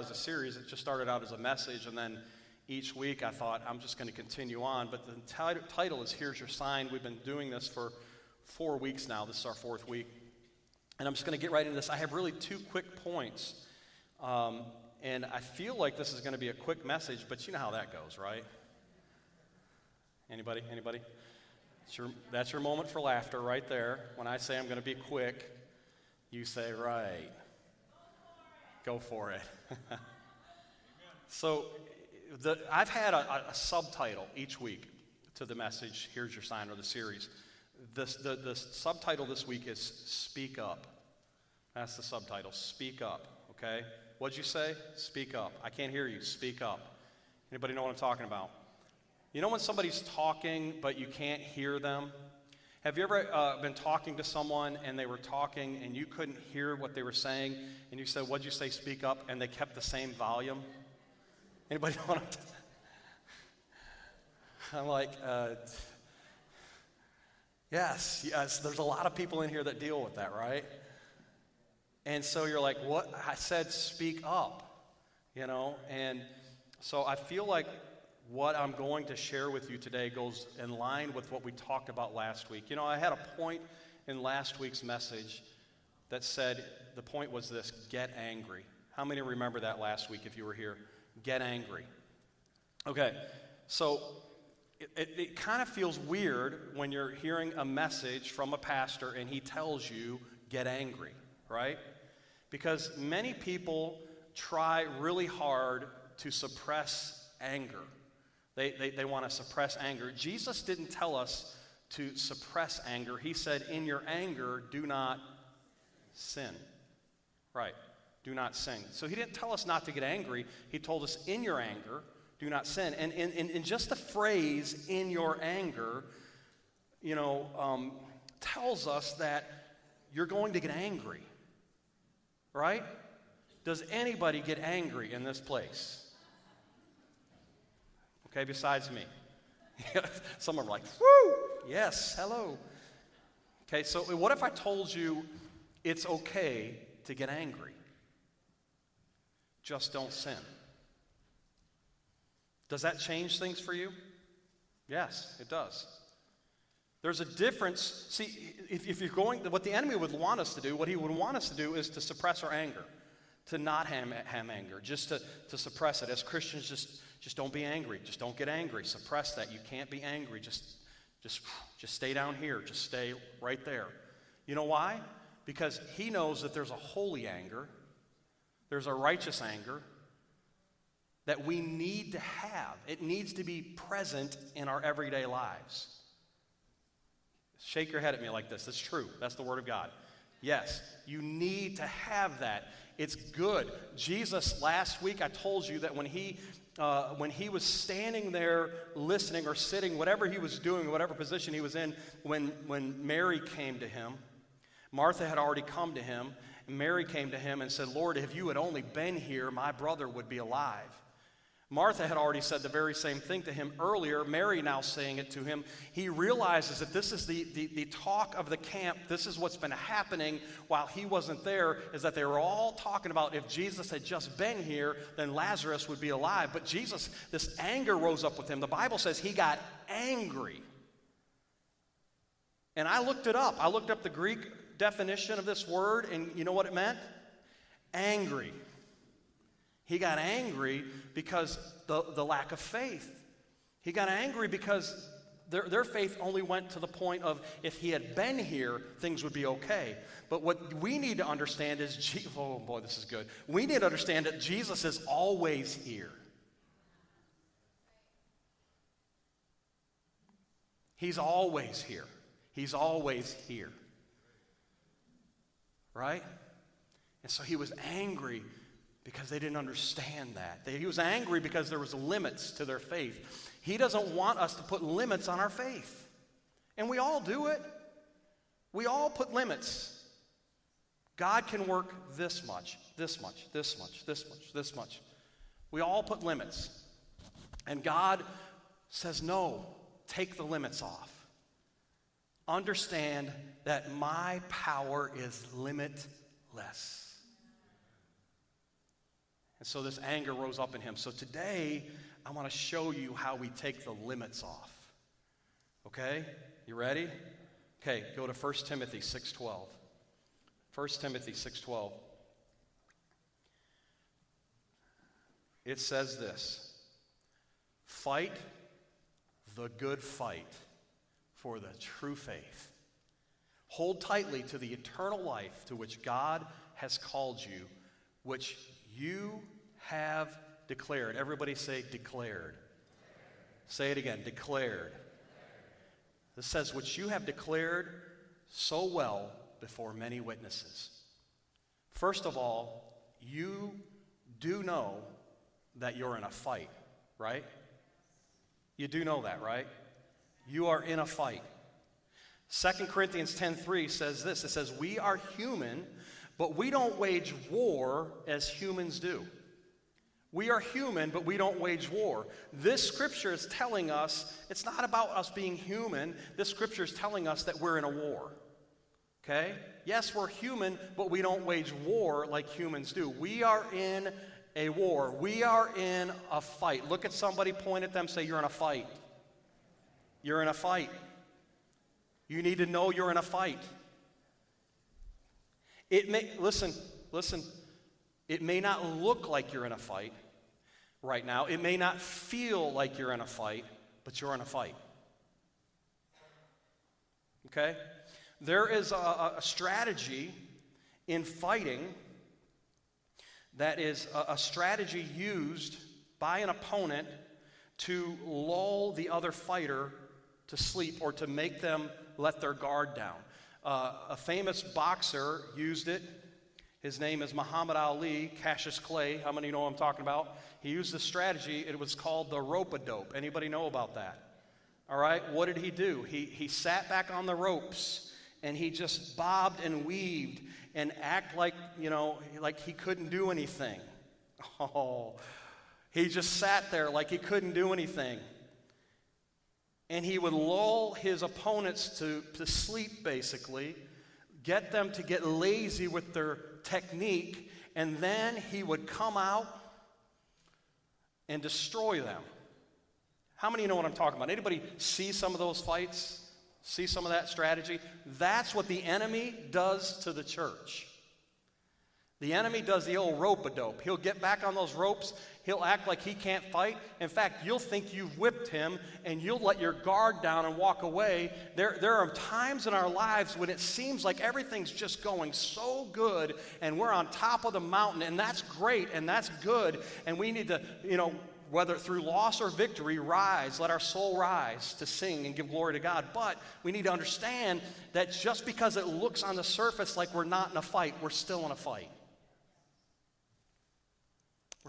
as a series. It just started out as a message, and then each week I thought I'm just going to continue on. But the t- title is Here's Your Sign. We've been doing this for four weeks now. This is our fourth week. And I'm just going to get right into this. I have really two quick points. Um, and I feel like this is going to be a quick message, but you know how that goes, right? Anybody? Anybody? That's your, that's your moment for laughter right there. When I say I'm going to be quick, you say, right. Go for it. so, the, I've had a, a, subtitle each week to the message, Here's Your Sign, or the series. This, the, the subtitle this week is Speak Up. That's the subtitle, Speak Up, okay? What'd you say? Speak up. I can't hear you. Speak up. Anybody know what I'm talking about? You know when somebody's talking but you can't hear them? Have you ever uh, been talking to someone and they were talking and you couldn't hear what they were saying and you said, What'd you say? Speak up, and they kept the same volume? Anybody want to? I'm like, uh, yes, yes, there's a lot of people in here that deal with that, right? And so you're like, what? I said, speak up, you know? And so I feel like what I'm going to share with you today goes in line with what we talked about last week. You know, I had a point in last week's message that said the point was this get angry. How many remember that last week if you were here? Get angry. Okay, so it, it, it kind of feels weird when you're hearing a message from a pastor and he tells you, get angry, right? Because many people try really hard to suppress anger. They, they, they want to suppress anger. Jesus didn't tell us to suppress anger. He said, In your anger, do not sin. Right. Do not sin. So he didn't tell us not to get angry. He told us, In your anger, do not sin. And in, in, in just the phrase, in your anger, you know, um, tells us that you're going to get angry. Right? Does anybody get angry in this place? Okay, besides me. Some are like, whoo, yes, hello. Okay, so what if I told you it's okay to get angry? Just don't sin. Does that change things for you? Yes, it does. There's a difference. See, if, if, you're going, what the enemy would want us to do, what he would want us to do is to suppress our anger, to not have, anger, just to, to suppress it. As Christians, just just don't be angry. Just don't get angry. Suppress that. You can't be angry. Just, just, just stay down here. Just stay right there. You know why? Because he knows that there's a holy anger, there's a righteous anger that we need to have. It needs to be present in our everyday lives. Shake your head at me like this. That's true. That's the Word of God. Yes, you need to have that. It's good. Jesus, last week, I told you that when he uh, when he was standing there listening or sitting, whatever he was doing, whatever position he was in, when, when Mary came to him, Martha had already come to him, and Mary came to him and said, Lord, if you had only been here, my brother would be alive. Martha had already said the very same thing to him earlier. Mary now saying it to him. He realizes that this is the, the, the, talk of the camp. This is what's been happening while he wasn't there, is that they were all talking about if Jesus had just been here, then Lazarus would be alive. But Jesus, this anger rose up with him. The Bible says he got angry. And I looked it up. I looked up the Greek definition of this word, and you know what it meant? Angry. He got angry because the, the lack of faith. He got angry because their, their faith only went to the point of if he had been here, things would be okay. But what we need to understand is, oh boy, this is good. We need to understand that Jesus is always here. He's always here. He's always here. Right? And so he was angry because they didn't understand that. They, he was angry because there was limits to their faith. He doesn't want us to put limits on our faith. And we all do it. We all put limits. God can work this much, this much, this much, this much, this much. We all put limits. And God says, no, take the limits off. Understand that my power is limitless. And so this anger rose up in him. So today, I want to show you how we take the limits off. Okay? You ready? Okay, go to 1 Timothy 6:12. 1 Timothy 6:12. It says this: Fight the good fight for the true faith. Hold tightly to the eternal life to which God has called you, which you have declared. Everybody say declared. Say it again declared. This says, which you have declared so well before many witnesses. First of all, you do know that you're in a fight, right? You do know that, right? You are in a fight. 2 Corinthians 10:3 says this. It says, "We are human, but we don't wage war as humans do." We are human, but we don't wage war. This scripture is telling us it's not about us being human. This scripture is telling us that we're in a war. Okay? Yes, we're human, but we don't wage war like humans do. We are in a war. We are in a fight. Look at somebody, point at them, say, You're in a fight. You're in a fight. You need to know you're in a fight. It may, listen, listen, it may not look like you're in a fight right now. It may not feel like you're in a fight, but you're in a fight. Okay? There is a, a strategy in fighting that is a, a strategy used by an opponent to lull the other fighter to sleep or to make them let their guard down. Uh, a famous boxer used it his name is Muhammad Ali, Cassius Clay. How many know I'm talking about? He used this strategy. It was called the rope a dope. Anybody know about that? All right. What did he do? He, he sat back on the ropes and he just bobbed and weaved and act like, you know, like he couldn't do anything. Oh, he just sat there like he couldn't do anything. And he would lull his opponents to, to sleep, basically, get them to get lazy with their technique, and then he would come out and destroy them. How many know what I'm talking about? Anybody see some of those fights? See some of that strategy? That's what the enemy does to the church. The enemy does the old rope a dope. He'll get back on those ropes. He'll act like he can't fight. In fact, you'll think you've whipped him and you'll let your guard down and walk away. There, there are times in our lives when it seems like everything's just going so good and we're on top of the mountain, and that's great and that's good. And we need to, you know, whether through loss or victory, rise. Let our soul rise to sing and give glory to God. But we need to understand that just because it looks on the surface like we're not in a fight, we're still in a fight.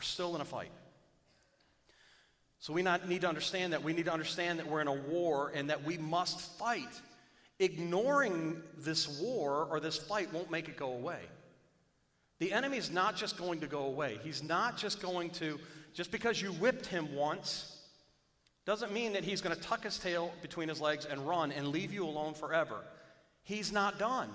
We're still in a fight. So we not, need to understand that. We need to understand that we're in a war and that we must fight. Ignoring this war or this fight won't make it go away. The enemy is not just going to go away. He's not just going to, just because you whipped him once, doesn't mean that he's going to tuck his tail between his legs and run and leave you alone forever. He's not done.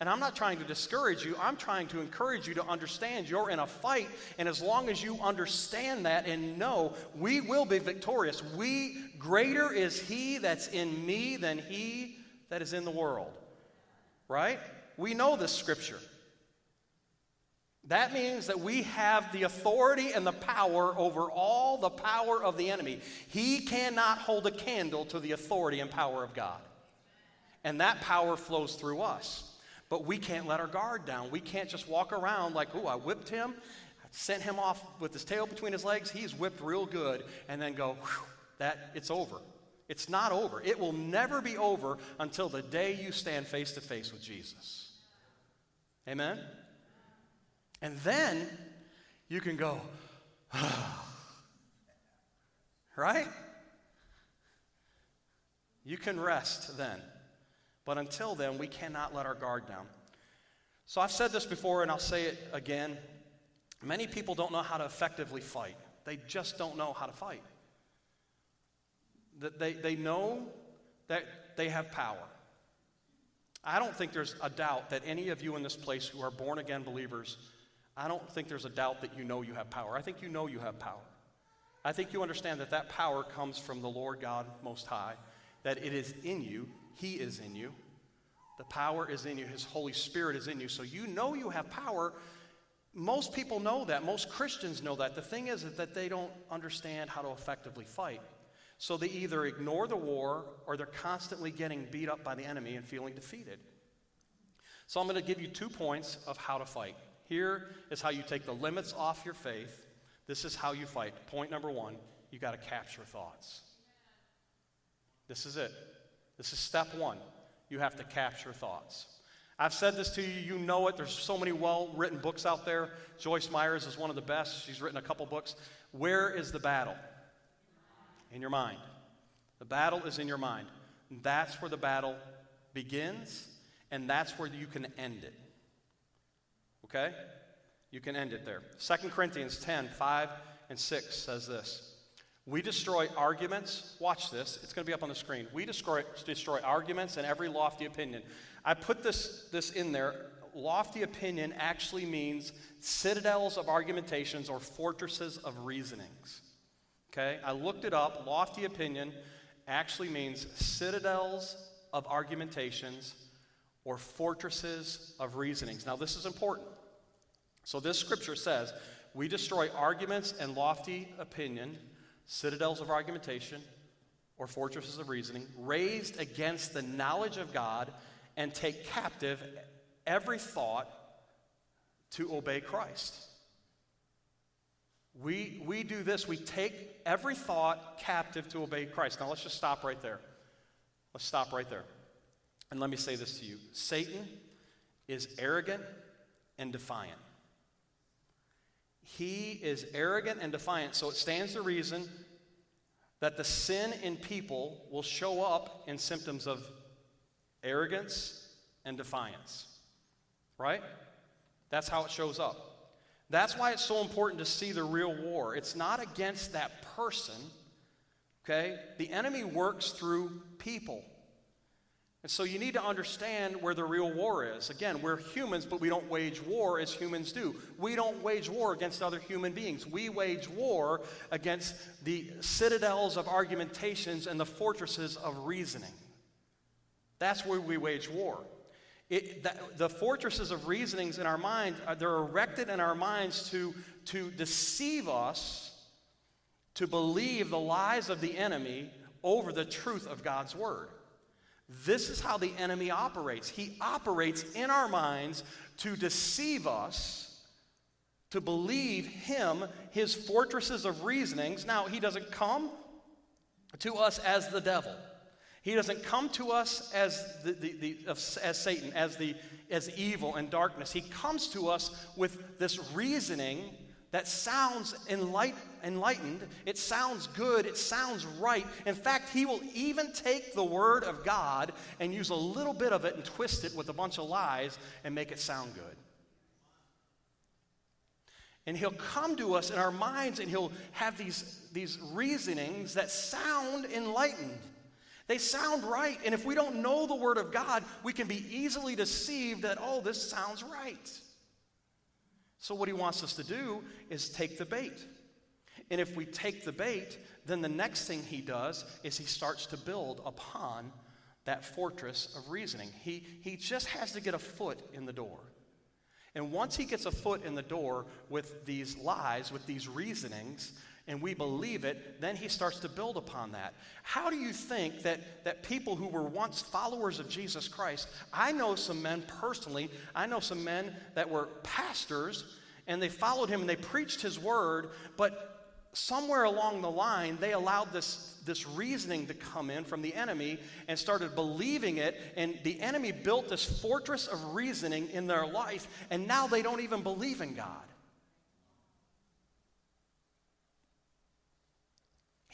And I'm not trying to discourage you, I'm trying to encourage you to understand you're in a fight. And as long as you understand that and know, we will be victorious. We, greater is He that's in me than He that is in the world. Right? We know this scripture. That means that we have the authority and the power over all the power of the enemy. He cannot hold a candle to the authority and power of God. And that power flows through us. But we can't let our guard down. We can't just walk around like, oh, I whipped him, I sent him off with his tail between his legs, he's whipped real good, and then go, that it's over. It's not over. It will never be over until the day you stand face to face with Jesus. Amen? And then you can go, right? You can rest then. But until then, we cannot let our guard down. So I've said this before and I'll say it again. Many people don't know how to effectively fight, they just don't know how to fight. They, they know that they have power. I don't think there's a doubt that any of you in this place who are born again believers, I don't think there's a doubt that you know you have power. I think you know you have power. I think you understand that that power comes from the Lord God Most High, that it is in you, He is in you. The power is in you, His Holy Spirit is in you. So you know you have power. Most people know that. Most Christians know that. The thing is that they don't understand how to effectively fight. So they either ignore the war or they're constantly getting beat up by the enemy and feeling defeated. So I'm going to give you two points of how to fight. Here is how you take the limits off your faith. This is how you fight. Point number one you got to capture thoughts. This is it. This is step one. You have to capture thoughts. I've said this to you, you know it. There's so many well written books out there. Joyce Myers is one of the best. She's written a couple books. Where is the battle? In your mind. The battle is in your mind. That's where the battle begins, and that's where you can end it. Okay? You can end it there. 2 Corinthians 10 5 and 6 says this We destroy arguments. Watch this, it's going to be up on the screen. We destroy, destroy arguments and every lofty opinion. I put this, this in there. Lofty opinion actually means citadels of argumentations or fortresses of reasonings. Okay? I looked it up. Lofty opinion actually means citadels of argumentations or fortresses of reasonings. Now, this is important. So, this scripture says, We destroy arguments and lofty opinion, citadels of argumentation, or fortresses of reasoning, raised against the knowledge of God, and take captive every thought to obey Christ. We, we do this, we take every thought captive to obey Christ. Now, let's just stop right there. Let's stop right there. And let me say this to you Satan is arrogant and defiant. He is arrogant and defiant, so it stands to reason that the sin in people will show up in symptoms of arrogance and defiance. Right? That's how it shows up. That's why it's so important to see the real war. It's not against that person, okay? The enemy works through people. And so you need to understand where the real war is. Again, we're humans, but we don't wage war as humans do. We don't wage war against other human beings. We wage war against the citadels of argumentations and the fortresses of reasoning. That's where we wage war. It, that, the fortresses of reasonings in our mind, uh, they're erected in our minds to, to deceive us, to believe the lies of the enemy over the truth of God's word. This is how the enemy operates. He operates in our minds to deceive us, to believe him, his fortresses of reasonings. Now, he doesn't come to us as the devil. He doesn't come to us as, the, the, the, as Satan, as, the, as evil and darkness. He comes to us with this reasoning that sounds enlight, enlightened, it sounds good, it sounds right. In fact, he will even take the word of God and use a little bit of it and twist it with a bunch of lies and make it sound good. And he'll come to us in our minds and he'll have these, these reasonings that sound enlightened. They sound right. And if we don't know the Word of God, we can be easily deceived that, oh, this sounds right. So, what he wants us to do is take the bait. And if we take the bait, then the next thing he does is he starts to build upon that fortress of reasoning. He, he just has to get a foot in the door. And once he gets a foot in the door with these lies, with these reasonings, and we believe it, then he starts to build upon that. How do you think that, that people who were once followers of Jesus Christ, I know some men personally, I know some men that were pastors, and they followed him and they preached his word, but somewhere along the line, they allowed this, this reasoning to come in from the enemy and started believing it, and the enemy built this fortress of reasoning in their life, and now they don't even believe in God.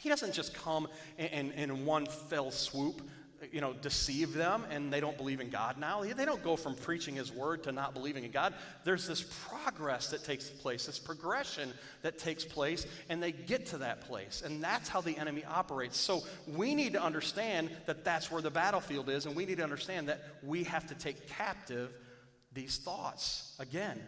He doesn't just come and in one fell swoop, you know, deceive them and they don't believe in God now. They don't go from preaching His word to not believing in God. There's this progress that takes place, this progression that takes place, and they get to that place. And that's how the enemy operates. So we need to understand that that's where the battlefield is, and we need to understand that we have to take captive these thoughts. Again,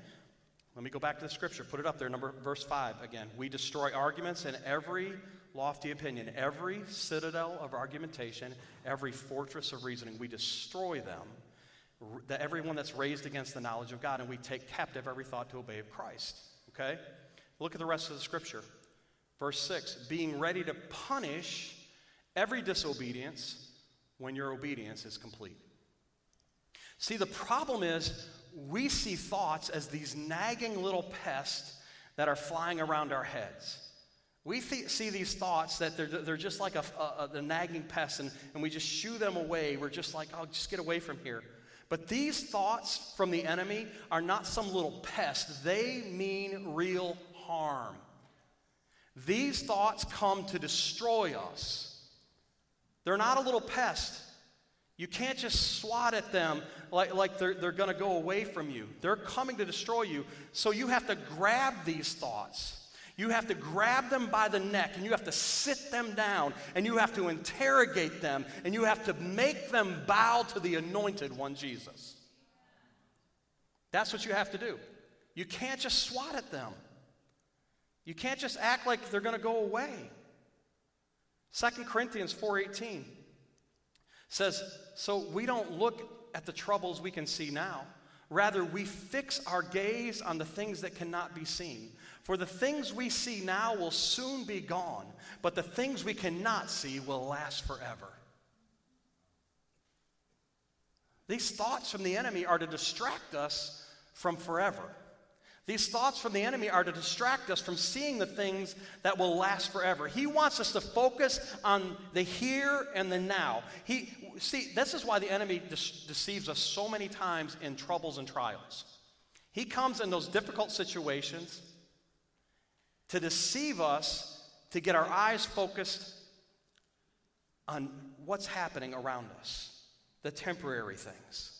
Let me go back to the scripture. Put it up there, number verse 5 again. We destroy arguments and every lofty opinion, every citadel of argumentation, every fortress of reasoning. We destroy them, the, everyone that's raised against the knowledge of God, and we take captive every thought to obey Christ. Okay? Look at the rest of the scripture. Verse 6 being ready to punish every disobedience when your obedience is complete. See, the problem is we see thoughts as these nagging little pests that are flying around our heads. We th- see these thoughts that they're, they're just like a, a, a nagging pest, and, and we just shoo them away. We're just like, oh, just get away from here. But these thoughts from the enemy are not some little pest, they mean real harm. These thoughts come to destroy us. They're not a little pest. You can't just swat at them like, like they're, they're going to go away from you. They're coming to destroy you. So you have to grab these thoughts. You have to grab them by the neck and you have to sit them down and you have to interrogate them and you have to make them bow to the anointed one, Jesus. That's what you have to do. You can't just swat at them. You can't just act like they're going to go away. 2 Corinthians 4:18 says, "So we don't look at the troubles we can see now. Rather, we fix our gaze on the things that cannot be seen. For the things we see now will soon be gone, but the things we cannot see will last forever." These thoughts from the enemy are to distract us from forever. These thoughts from the enemy are to distract us from seeing the things that will last forever. He wants us to focus on the here and the now. He, see, this is why the enemy de- deceives us so many times in troubles and trials. He comes in those difficult situations to deceive us, to get our eyes focused on what's happening around us, the temporary things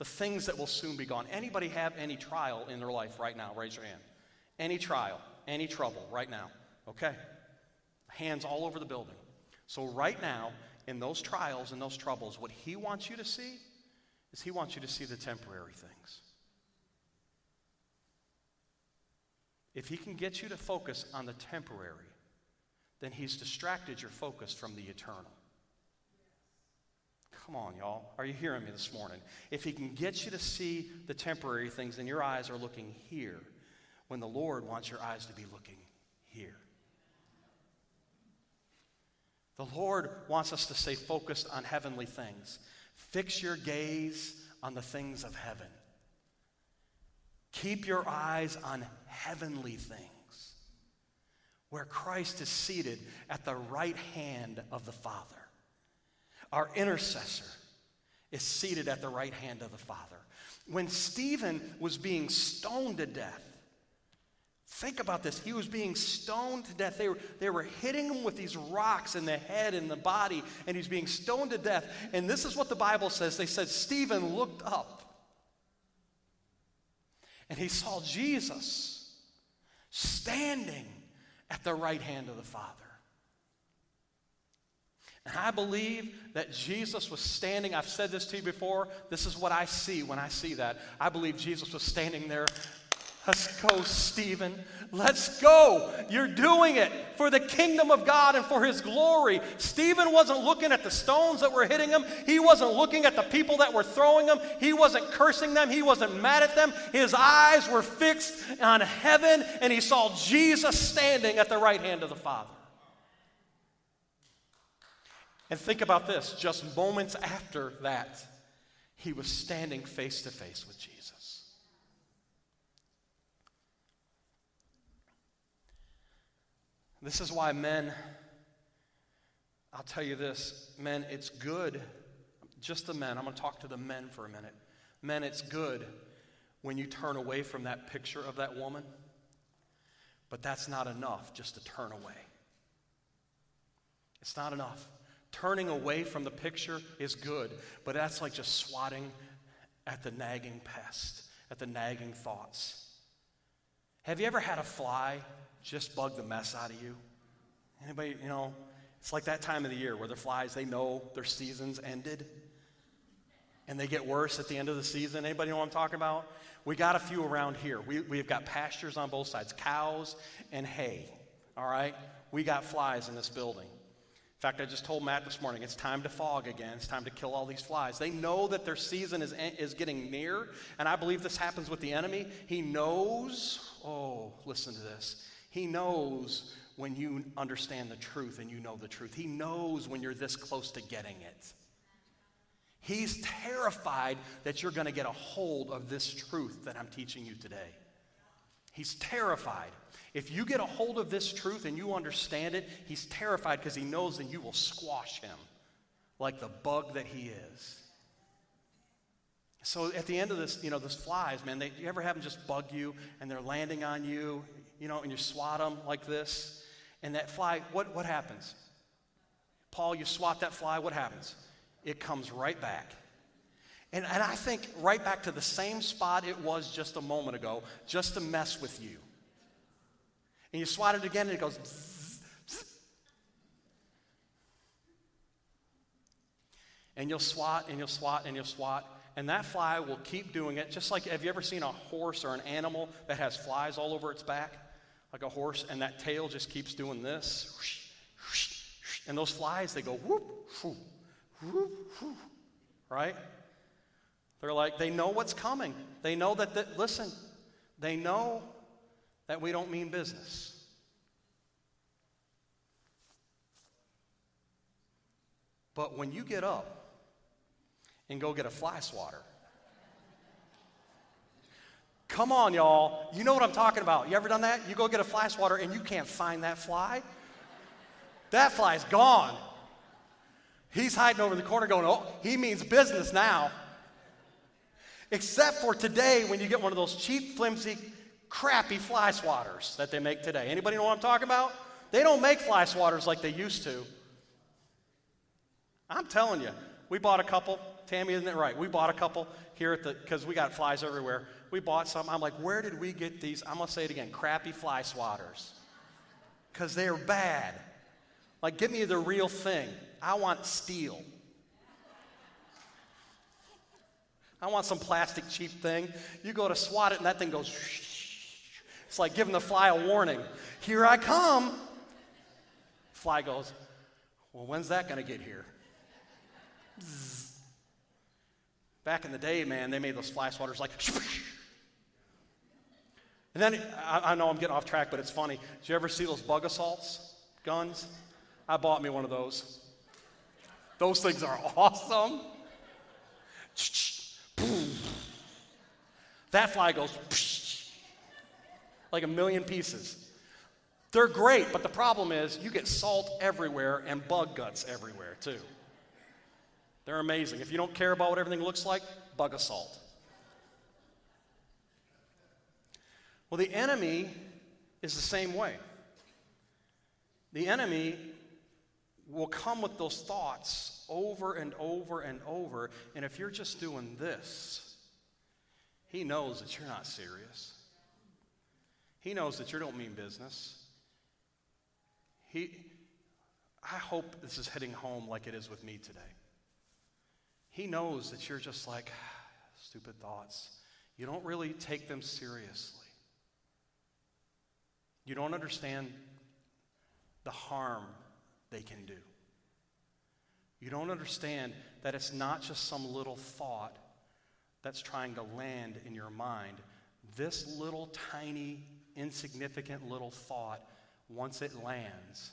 the things that will soon be gone. Anybody have any trial in their life right now? Raise your hand. Any trial, any trouble right now. Okay. Hands all over the building. So, right now, in those trials and those troubles, what he wants you to see is he wants you to see the temporary things. If he can get you to focus on the temporary, then he's distracted your focus from the eternal. Come on, y'all. Are you hearing me this morning? If He can get you to see the temporary things, then your eyes are looking here when the Lord wants your eyes to be looking here. The Lord wants us to stay focused on heavenly things. Fix your gaze on the things of heaven. Keep your eyes on heavenly things, where Christ is seated at the right hand of the Father. Our intercessor is seated at the right hand of the Father. When Stephen was being stoned to death, Think about this. He was being stoned to death. They were, they were hitting him with these rocks in the head and the body, and he's being stoned to death. And this is what the Bible says. They said Stephen looked up, and he saw Jesus standing at the right hand of the Father. And I believe that Jesus was standing. I've said this to you before. This is what I see when I see that. I believe Jesus was standing there. Let's go, Stephen. Let's go. You're doing it for the kingdom of God and for his glory. Stephen wasn't looking at the stones that were hitting him. He wasn't looking at the people that were throwing him. He wasn't cursing them. He wasn't mad at them. His eyes were fixed on heaven, and he saw Jesus standing at the right hand of the Father. And think about this just moments after that, he was standing face to face with Jesus. This is why men, I'll tell you this, men, it's good, just the men, I'm going to talk to the men for a minute. Men, it's good when you turn away from that picture of that woman, but that's not enough just to turn away. It's not enough. Turning away from the picture is good, but that's like just swatting at the nagging pest, at the nagging thoughts. Have you ever had a fly just bug the mess out of you? Anybody, you know, it's like that time of the year where the flies, they know their season's ended. and they get worse at the end of the season. Anybody know what I'm talking about? We got a few around here. We, we've got pastures on both sides, cows and hay. All right? We got flies in this building. In fact, I just told Matt this morning it's time to fog again. It's time to kill all these flies. They know that their season is, is getting near, and I believe this happens with the enemy. He knows, oh, listen to this. He knows when you understand the truth and you know the truth. He knows when you're this close to getting it. He's terrified that you're going to get a hold of this truth that I'm teaching you today. He's terrified. If you get a hold of this truth and you understand it, he's terrified because he knows that you will squash him like the bug that he is. So at the end of this, you know, those flies, man, they, you ever have them just bug you and they're landing on you, you know, and you swat them like this? And that fly, what, what happens? Paul, you swat that fly, what happens? It comes right back. And, and I think right back to the same spot it was just a moment ago, just to mess with you. And you swat it again and it goes. And you'll swat and you'll swat and you'll swat. And that fly will keep doing it. Just like, have you ever seen a horse or an animal that has flies all over its back? Like a horse, and that tail just keeps doing this. And those flies, they go whoop, whoop, whoop, whoop, right? They're like, they know what's coming. They know that, the, listen, they know that we don't mean business. But when you get up and go get a fly swatter, come on, y'all. You know what I'm talking about. You ever done that? You go get a fly swatter and you can't find that fly. That fly's gone. He's hiding over the corner going, oh, he means business now. Except for today when you get one of those cheap, flimsy crappy fly swatters that they make today. Anybody know what I'm talking about? They don't make fly swatters like they used to. I'm telling you, we bought a couple. Tammy, isn't it right? We bought a couple here at the, because we got flies everywhere. We bought some. I'm like, where did we get these? I'm going to say it again crappy fly swatters. Because they're bad. Like, give me the real thing. I want steel. I want some plastic cheap thing. You go to swat it, and that thing goes. It's like giving the fly a warning. Here I come. Fly goes, Well, when's that going to get here? Back in the day, man, they made those fly swatters like. And then, I, I, know I'm getting off track, but it's funny. Did you ever see those Bug-A-Salt guns? I bought me one of those. Those things are awesome. That fly goes like a million pieces. They're great, but the problem is you get salt everywhere and bug guts everywhere too. They're amazing. If you don't care about what everything looks like, Bug-A-Salt. Well, the enemy is the same way. The enemy will come with those thoughts over and over and over, and if you're just doing this, he knows that you're not serious. He knows that you don't mean business. He, I hope this is hitting home like it is with me today. He knows that you're just like, stupid thoughts. You don't really take them seriously. You don't understand the harm they can do. You don't understand that it's not just some little thought that's trying to land in your mind. This little tiny insignificant little thought, once it lands,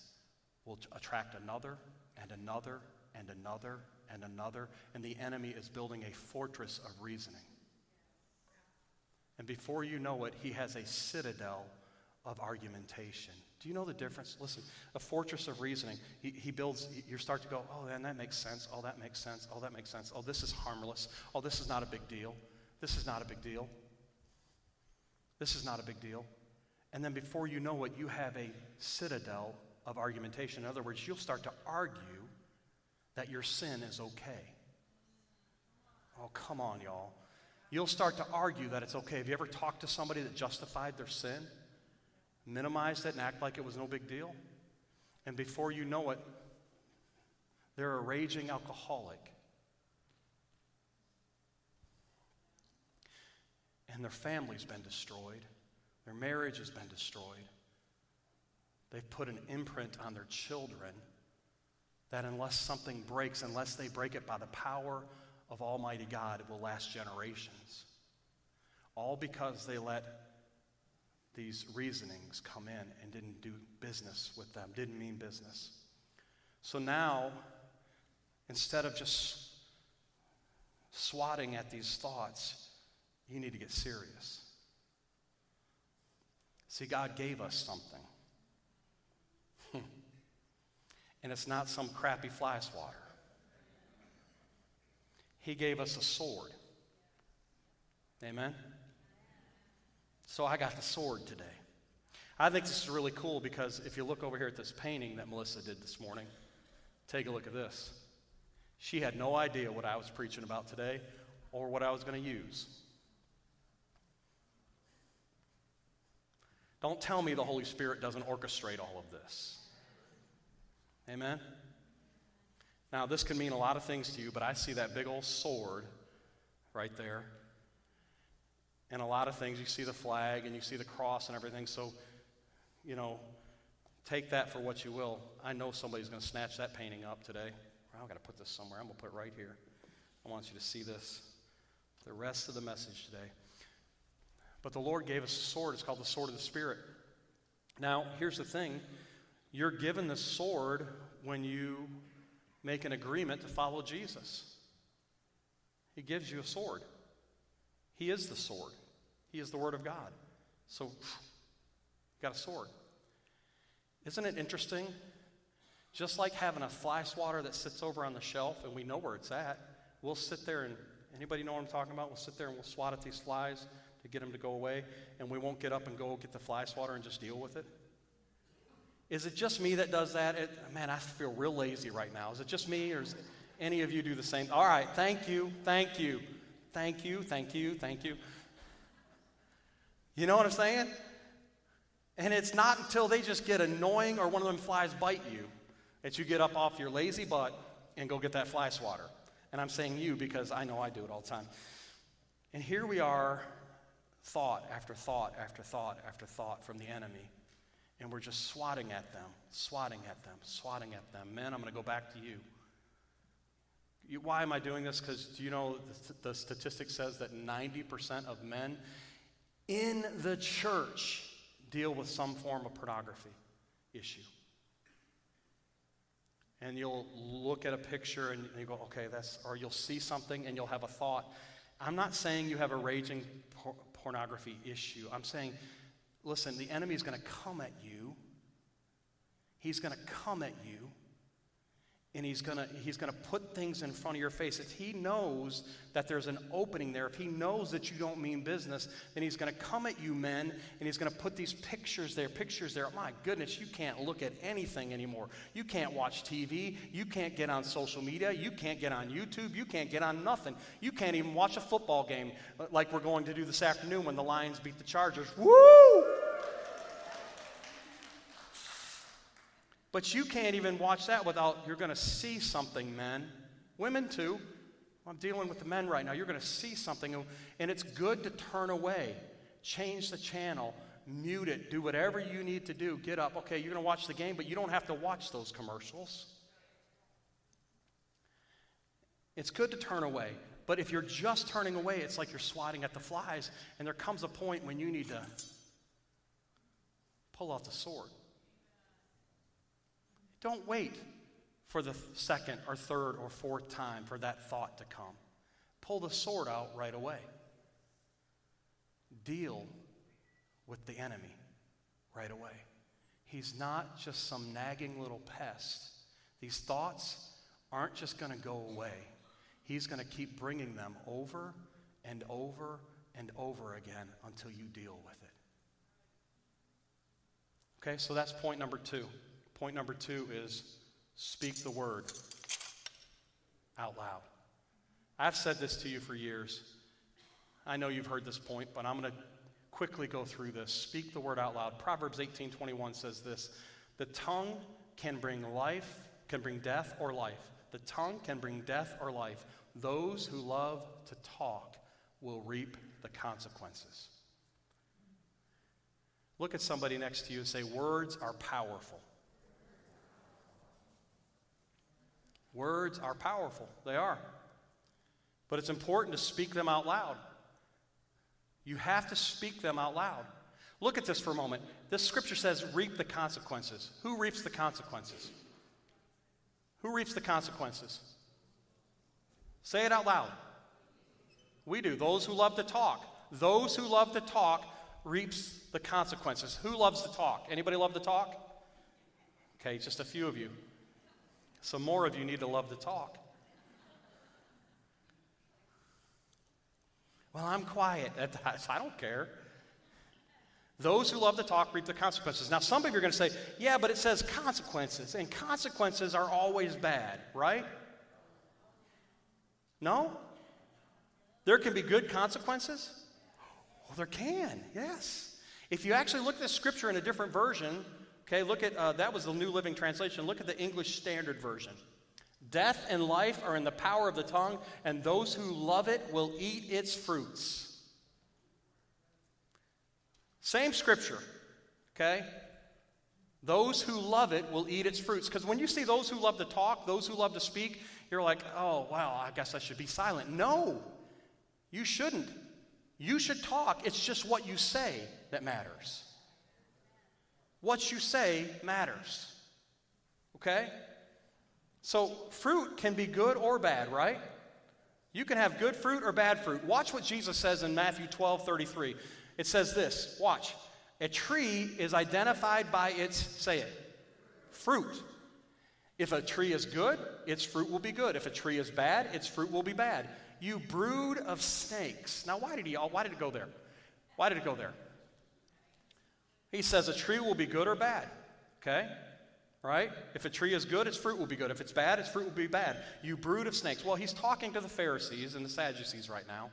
will attract another and another and another and another, and the enemy is building a fortress of reasoning. And before you know it, he has a citadel of argumentation. Do you know the difference? Listen, a fortress of reasoning. He, he, builds, you start to go, oh, man, that makes sense. Oh, that makes sense. Oh, that makes sense. Oh, this is harmless. Oh, this is not a big deal. This is not a big deal. This is not a big deal. And then before you know it, you have a citadel of argumentation. In other words, you'll start to argue that your sin is okay. Oh, come on, y'all. You'll start to argue that it's okay. Have you ever talked to somebody that justified their sin, minimized it, and act like it was no big deal? And before you know it, they're a raging alcoholic. and their family's been destroyed, their marriage has been destroyed. They've put an imprint on their children that unless something breaks, unless they break it by the power of Almighty God, it will last generations. All because they let these reasonings come in and didn't do business with them, didn't mean business. So now, instead of just swatting at these thoughts, you need to get serious. See, God gave us something. and it's not some crappy fly swatter. He gave us a sword. Amen? So I got the sword today. I think this is really cool because if you look over here at this painting that Melissa did this morning, take a look at this. She had no idea what I was preaching about today or what I was going to use. Don't tell me the Holy Spirit doesn't orchestrate all of this. Amen? Now, this can mean a lot of things to you, but I see that big old sword right there. And a lot of things, you see the flag and you see the cross and everything. So, you know, take that for what you will. I know somebody's going to snatch that painting up today. I've got to put this somewhere. I'm going to put it right here. I want you to see this the rest of the message today. But the Lord gave us a sword. It's called the sword of the Spirit. Now, here's the thing you're given the sword when you make an agreement to follow Jesus. He gives you a sword. He is the sword, He is the Word of God. So, you got a sword. Isn't it interesting just like having a fly swatter that sits over on the shelf and we know where it's at, we'll sit there and anybody know what I'm talking about? We'll sit there and we'll swat at these flies to get them to go away, and we won't get up and go get the fly swatter and just deal with it. Is it just me that does that? It, man, I feel real lazy right now. Is it just me, or is any of you do the same? All right, thank you, thank you, thank you, thank you, thank you. You know what I'm saying? And it's not until they just get annoying or one of them flies bite you that you get up off your lazy butt and go get that fly swatter. And I'm saying you because I know I do it all the time. And here we are, thought after thought after thought after thought from the enemy. And we're just swatting at them, swatting at them, swatting at them. Men, I'm going to go back to you. you why am I doing this? Because do you know the, the statistic says that 90% of men in the church deal with some form of pornography issue and you'll look at a picture and you go, okay, that's, or you'll see something and you'll have a thought. I'm not saying you have a raging pornography issue. I'm saying, listen, the enemy is going to come at you. He's going to come at you and he's going to he's going to put things in front of your face. If he knows that there's an opening there if he knows that you don't mean business then he's going to come at you men and he's going to put these pictures there pictures there. My goodness you can't look at anything anymore. You can't watch tv you can't get on social media. You can't get on youtube. You can't get on nothing. You can't even watch a football game like we're going to do this afternoon when the lions beat the chargers. Woo But you can't even watch that without you're going to see something, men. Women too. I'm dealing with the men right now. You're going to see something, and it's good to turn away, change the channel, mute it, do whatever you need to do. Get up. Okay, you're going to watch the game, but you don't have to watch those commercials. It's good to turn away. But if you're just turning away, it's like you're swatting at the flies, and there comes a point when you need to pull out the sword. Don't wait for the second or third or fourth time for that thought to come. Pull the sword out right away. Deal with the enemy right away. He's not just some nagging little pest. These thoughts aren't just going to go away. He's going to keep bringing them over and over and over again until you deal with it. Okay, so that's point number two. Point number two is speak the word out loud. I've said this to you for years. I know you've heard this point, but I'm going to quickly go through this. Speak the word out loud. Proverbs 18:21 says this: "The tongue can bring life, can bring death or life. The tongue can bring death or life. Those who love to talk will reap the consequences. Look at somebody next to you and say, Words are powerful. Words are powerful. They are. But it's important to speak them out loud. You have to speak them out loud. Look at this for a moment. This scripture says, reap the consequences. Who reaps the consequences? Who reaps the consequences? Say it out loud. We do. Those who love to talk. Those who love to talk reaps the consequences. Who loves to talk? Anybody love to talk? Okay, just a few of you. Some more of you need to love to talk. Well, I'm quiet. I don't care. Those who love to talk reap the consequences. Now, some of you are going to say, yeah, but it says consequences, and consequences are always bad, right? No? There can be good consequences? Well, there can, yes. If you actually look at the scripture in a different version, okay, look at uh, that was the New Living Translation. Look at the English Standard Version. Death and life are in the power of the tongue, and those who love it will eat its fruits. Same scripture, okay? Those who love it will eat its fruits. Because when you see those who love to talk, those who love to speak, you're like, oh, wow, I guess I should be silent. No, you shouldn't. You should talk. It's just what you say that matters. What you say matters. Okay? So, fruit can be good or bad, right? You can have good fruit or bad fruit. Watch what Jesus says in Matthew 12 33. It says this watch. A tree is identified by its, say it, fruit. If a tree is good, its fruit will be good. If a tree is bad, its fruit will be bad. You brood of snakes. Now, why did he? Why did it go there? Why did it go there? He says a tree will be good or bad. Okay? right? If a tree is good, its fruit will be good. If it's bad, its fruit will be bad. You brood of snakes. Well, he's talking to the Pharisees and the Sadducees right now.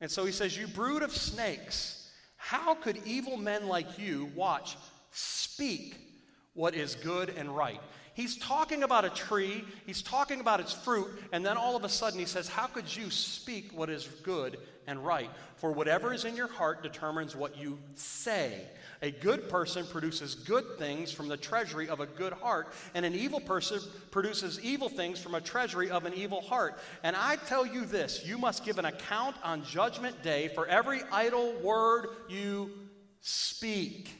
And so he says, You brood of snakes, how could evil men like you, watch, speak what is good and right? He's talking about a tree, he's talking about its fruit, and then all of a sudden he says, How could you speak what is good and right? For whatever is in your heart determines what you say. A good person produces good things from the treasury of a good heart, and an evil person produces evil things from a treasury of an evil heart. And I tell you this you must give an account on Judgment Day for every idle word you speak.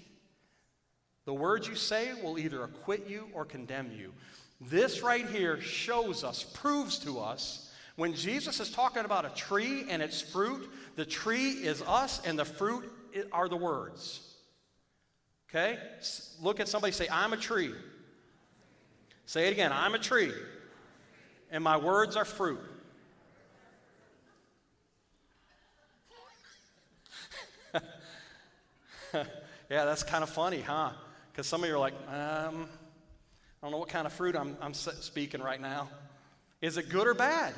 The words you say will either acquit you or condemn you. This right here shows us, proves to us, when Jesus is talking about a tree and its fruit, the tree is us and the fruit are the words. Okay? Look at somebody say, I'm a tree. Say it again, I'm a tree. And my words are fruit. yeah, that's kind of funny, huh? Because some of you are like, um, I don't know what kind of fruit I'm, I'm speaking right now. Is it good or bad?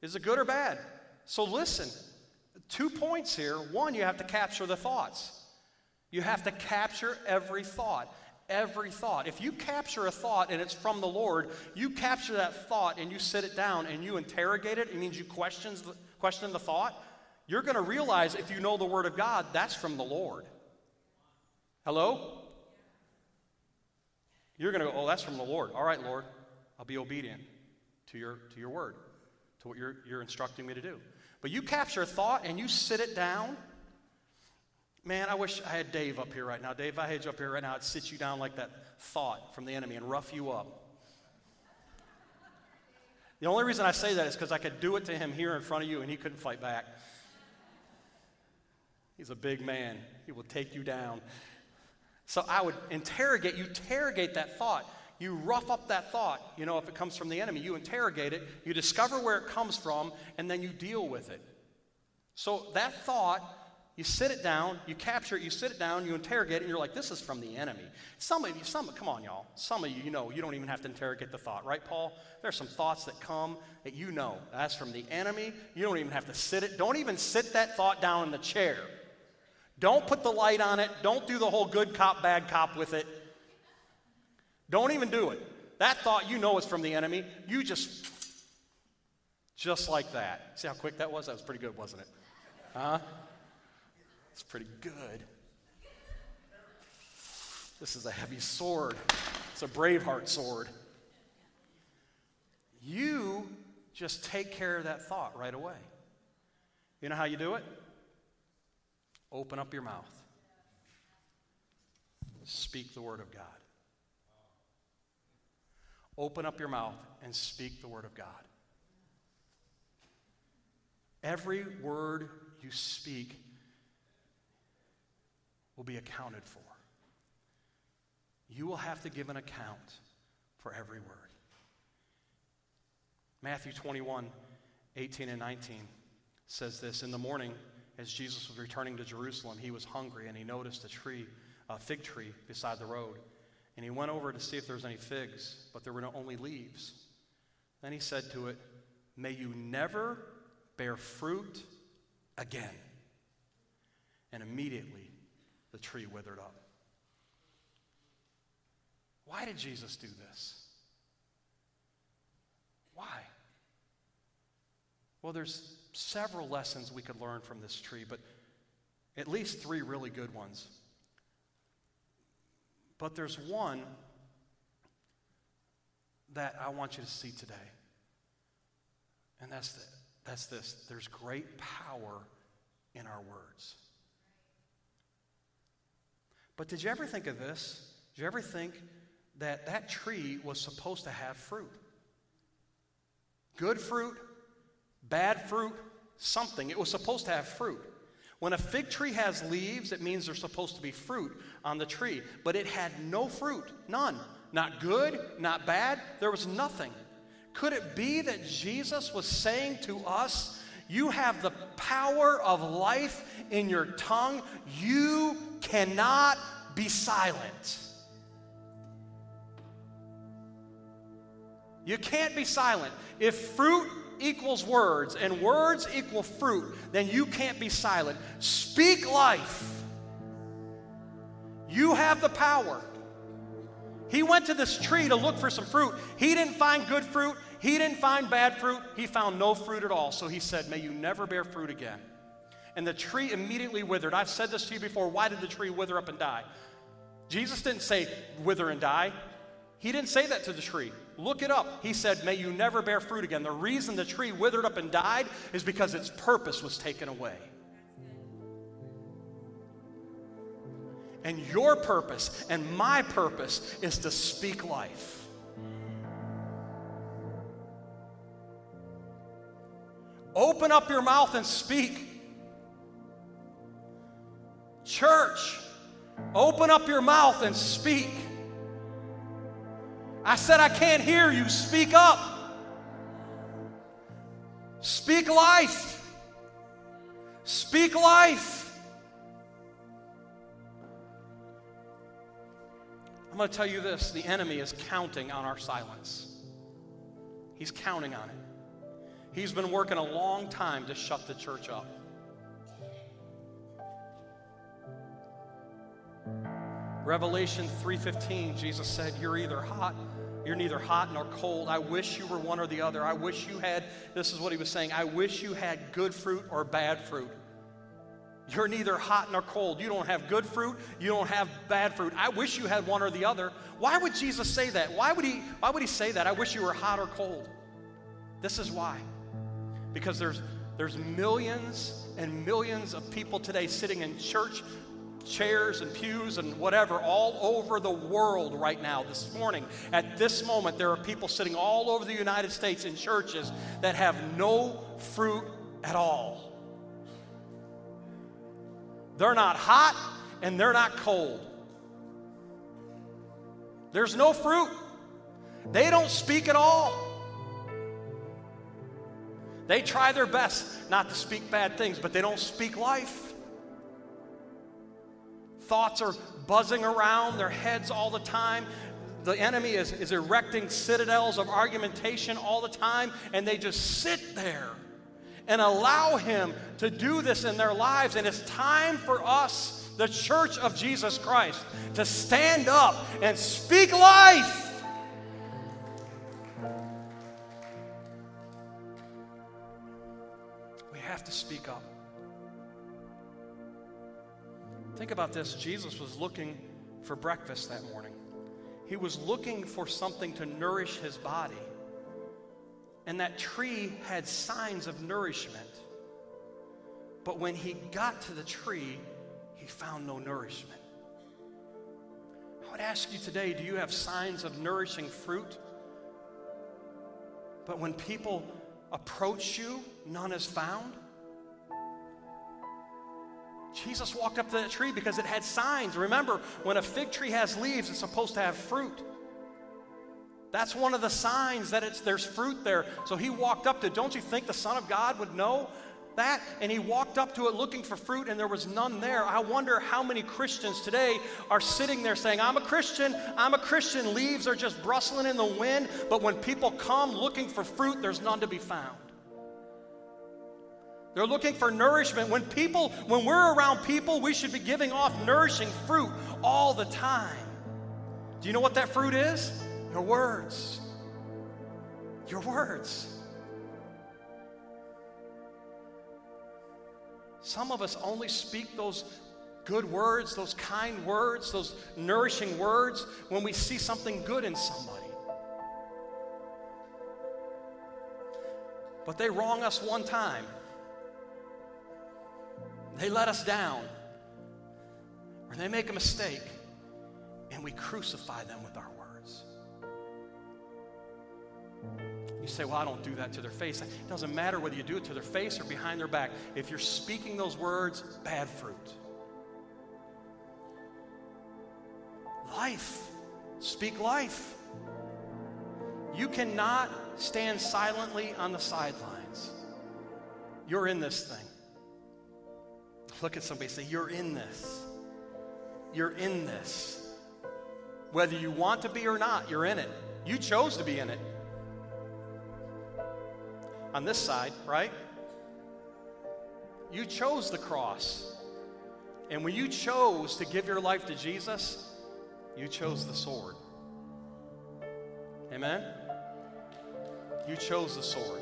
Is it good or bad? So listen, two points here. One, you have to capture the thoughts. You have to capture every thought. Every thought. If you capture a thought and it's from the Lord, you capture that thought and you sit it down and you interrogate it. It means you questions the, question the thought. You're going to realize if you know the Word of God, that's from the Lord. Hello? You're going to go, oh, that's from the Lord. All right, Lord, I'll be obedient to your, to your word, to what you're, you're instructing me to do. But you capture a thought and you sit it down Man, I wish I had Dave up here right now. Dave, if I had you up here right now, I'd sit you down like that thought from the enemy and rough you up. The only reason I say that is because I could do it to him here in front of you and he couldn't fight back. He's a big man, he will take you down. So I would interrogate, you interrogate that thought. You rough up that thought, you know, if it comes from the enemy. You interrogate it, you discover where it comes from, and then you deal with it. So that thought you sit it down, you capture it, you sit it down, you interrogate it, and you're like, this is from the enemy. Some of you, some, come on, y'all. Some of you, you know, you don't even have to interrogate the thought, right, Paul? There's some thoughts that come that you know that's from the enemy. You don't even have to sit it. Don't even sit that thought down in the chair. Don't put the light on it. Don't do the whole good cop, bad cop with it. Don't even do it. That thought, you know, is from the enemy. You just Just like that. See how quick that was? That was pretty good, wasn't it? Huh? It's pretty good. This is a heavy sword. It's a Braveheart sword. You just take care of that thought right away. You know how you do it? Open up your mouth. Speak the word of God. Open up your mouth and speak the word of God. Every word you speak will be accounted for. You will have to give an account for every word. Matthew 21, 18 and 19 says this In the morning, as Jesus was returning to Jerusalem, he was hungry and he noticed a tree, a fig tree beside the road. And he went over to see if there was any figs, but there were no, only leaves. Then he said to it, May you never bear fruit again. And immediately the tree withered up. Why did Jesus do this? Why? Well, there's several lessons we could learn from this tree, but at least three really good ones. But there's one that I want you to see today. And that's, the, that's this there's great power in our words. But did you ever think of this? Did you ever think that that tree was supposed to have fruit? Good fruit, bad fruit, something. It was supposed to have fruit. When a fig tree has leaves, it means there's supposed to be fruit on the tree. But it had no fruit, none. Not good, not bad, there was nothing. Could it be that Jesus was saying to us, You have the power of life in your tongue, you cannot be silent? You can't be silent. If fruit equals words and words equal fruit, then you can't be silent. Speak life. You have the power. He went to this tree to look for some fruit. He didn't find good fruit. He didn't find bad fruit. He found no fruit at all. So he said, May you never bear fruit again. And the tree immediately withered. I've said this to you before. Why did the tree wither up and die? Jesus didn't say wither and die. He didn't say that to the tree. Look it up. He said, May you never bear fruit again. The reason the tree withered up and died is because its purpose was taken away. And your purpose and my purpose is to speak life. Open up your mouth and speak. Church, open up your mouth and speak. I said, I can't hear you. Speak up. Speak life. Speak life. I'm going to tell you this the enemy is counting on our silence. He's counting on it. He's been working a long time to shut the church up. Revelation 3:15 Jesus said, "You're either hot you're neither hot nor cold. I wish you were one or the other. I wish you had, this is what he was saying, I wish you had good fruit or bad fruit. You're neither hot nor cold. You don't have good fruit. You don't have bad fruit. I wish you had one or the other. Why would Jesus say that? Why would he, why would he say that? I wish you were hot or cold. This is why. Because there's, there's millions and millions of people today sitting in church chairs and pews and whatever all over the world right now. This morning, at this moment, there are people sitting all over the United States in churches that have no fruit at all. They're not hot and they're not cold. There's no fruit. They don't speak at all. They try their best not to speak bad things, but they don't speak life thoughts are buzzing around their heads all the time. The enemy is, is erecting citadels of argumentation all the time, and they just sit there and allow him to do this in their lives. And it's time for us, the church of Jesus Christ, to stand up and speak life. We have to speak up. Think about this Jesus was looking for breakfast that morning, he was looking for something to nourish his body. And that tree had signs of nourishment. But when he got to the tree, he found no nourishment. I would ask you today do you have signs of nourishing fruit? But when people approach you, none is found? Jesus walked up to that tree because it had signs. Remember, when a fig tree has leaves, it's supposed to have fruit. That's one of the signs that it's, there's fruit there. So he walked up to it. Don't you think the Son of God would know that? And he walked up to it looking for fruit, and there was none there. I wonder how many Christians today are sitting there saying, I'm a Christian, I'm a Christian. Leaves are just rustling in the wind, but when people come looking for fruit, there's none to be found. They're looking for nourishment. When people, when we're around people, we should be giving off nourishing fruit all the time. Do you know what that fruit is? Your words. Your words. Some of us only speak those good words, those kind words, those nourishing words when we see something good in somebody. But they wrong us one time. They let us down. Or they make a mistake and we crucify them with our words. You say, Well, I don't do that to their face. It doesn't matter whether you do it to their face or behind their back. If you're speaking those words, bad fruit. Life. Speak life. You cannot stand silently on the sidelines. You're in this thing. Look at somebody say, You're in this. You're in this. Whether you want to be or not, you're in it. You chose to be in it. On this side, right? You chose the cross. And when you chose to give your life to Jesus, you chose the sword. Amen? You chose the sword.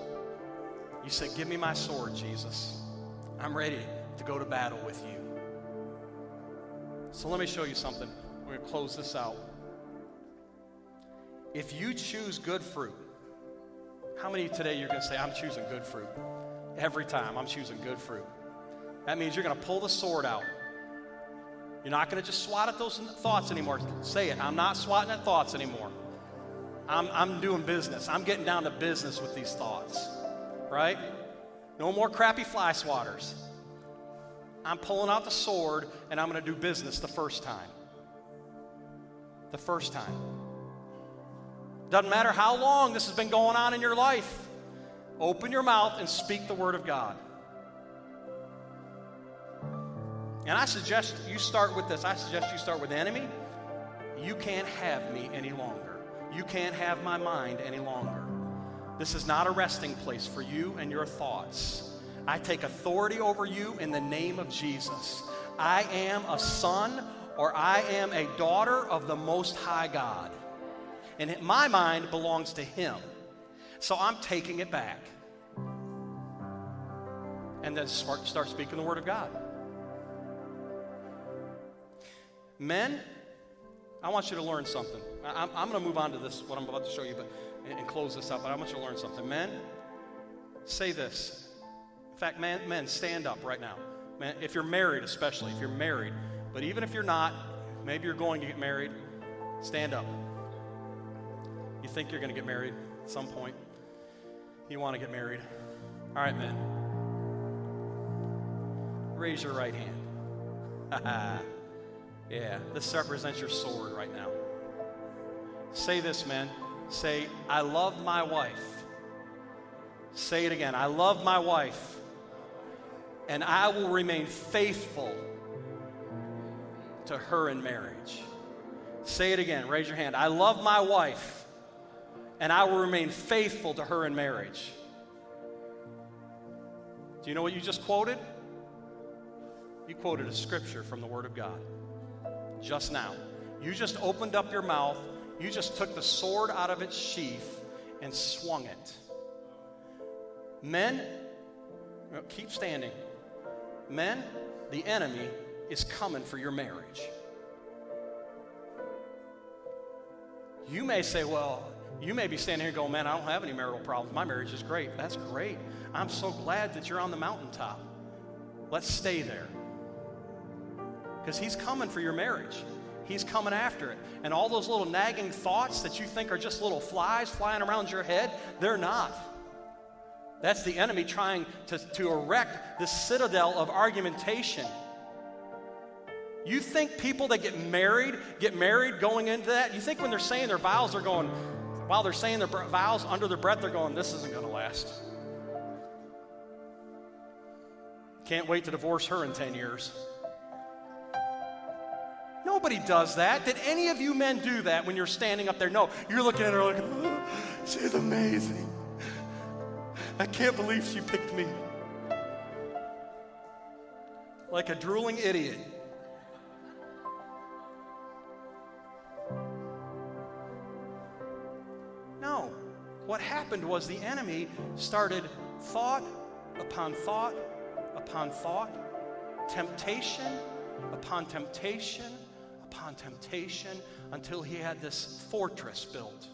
You said, Give me my sword, Jesus. I'm ready to go to battle with you. So let me show you something. We're going to close this out. If you choose good fruit, how many today you're going to say, I'm choosing good fruit? Every time I'm choosing good fruit. That means you're going to pull the sword out. You're not going to just swat at those thoughts anymore. Say it. I'm not swatting at thoughts anymore. I'm, I'm doing business. I'm getting down to business with these thoughts, right? No more crappy fly swatters. I'm pulling out the sword and I'm going to do business the first time. The first time. Doesn't matter how long this has been going on in your life. Open your mouth and speak the word of God. And I suggest you start with this. I suggest you start with enemy. You can't have me any longer. You can't have my mind any longer. This is not a resting place for you and your thoughts. I take authority over you in the name of Jesus. I am a son or I am a daughter of the Most High God. And my mind belongs to Him. So I'm taking it back. And then start, speaking the Word of God. Men, I want you to learn something. I'm, I'm going to move on to this, what I'm about to show you, but and, and close this up. But I want you to learn something. Men, say this in fact, man, men, stand up right now. Man, if you're married, especially if you're married, but even if you're not, maybe you're going to get married, stand up. You think you're going to get married at some point. You want to get married. All right, men. Raise your right hand. yeah, this represents your sword right now. Say this, men. Say, I love my wife. Say it again. I love my wife and I will remain faithful to her in marriage. Say it again, raise your hand. I love my wife, and I will remain faithful to her in marriage. Do you know what you just quoted? You quoted a scripture from the Word of God just now. You just opened up your mouth, you just took the sword out of its sheath and swung it. Men, Keep standing. Men, the enemy is coming for your marriage. You may say, well, you may be standing here going, man, I don't have any marital problems. My marriage is great. That's great. I'm so glad that you're on the mountaintop. Let's stay there. Because he's coming for your marriage. He's coming after it. And all those little nagging thoughts that you think are just little flies flying around your head, they're not. That's the enemy trying to, to erect the citadel of argumentation. You think people that get married get married going into that? You think when they're saying their vows, they're going, while they're saying their vows under their breath, they're going, this isn't going to last. Can't wait to divorce her in 10 years. Nobody does that. Did any of you men do that when you're standing up there? No, you're looking at her like, oh, she's amazing. I can't believe she picked me. Like a drooling idiot. No. What happened was the enemy started thought upon thought upon thought, temptation upon temptation upon temptation until he had this fortress built.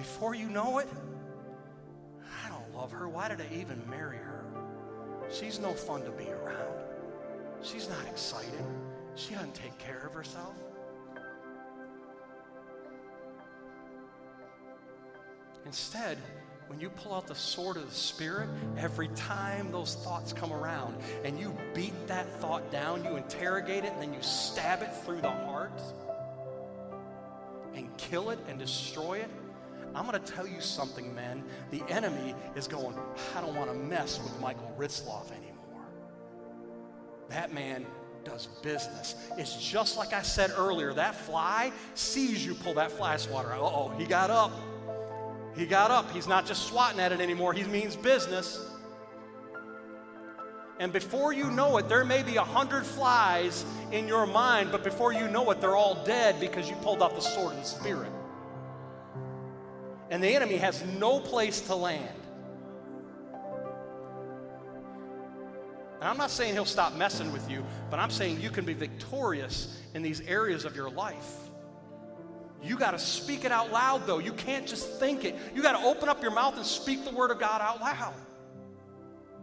Before you know it, I don't love her. Why did I even marry her? She's no fun to be around. She's not exciting. She doesn't take care of herself. Instead, when you pull out the sword of the Spirit, every time those thoughts come around and you beat that thought down, you interrogate it, and then you stab it through the heart and kill it and destroy it. I'm going to tell you something, men. The enemy is going, I don't want to mess with Michael Ritzloff anymore. That man does business. It's just like I said earlier that fly sees you pull that fly swatter. Uh oh, he got up. He got up. He's not just swatting at it anymore, he means business. And before you know it, there may be a hundred flies in your mind, but before you know it, they're all dead because you pulled out the sword of the Spirit. And the enemy has no place to land. And I'm not saying he'll stop messing with you, but I'm saying you can be victorious in these areas of your life. You got to speak it out loud, though. You can't just think it. You got to open up your mouth and speak the word of God out loud.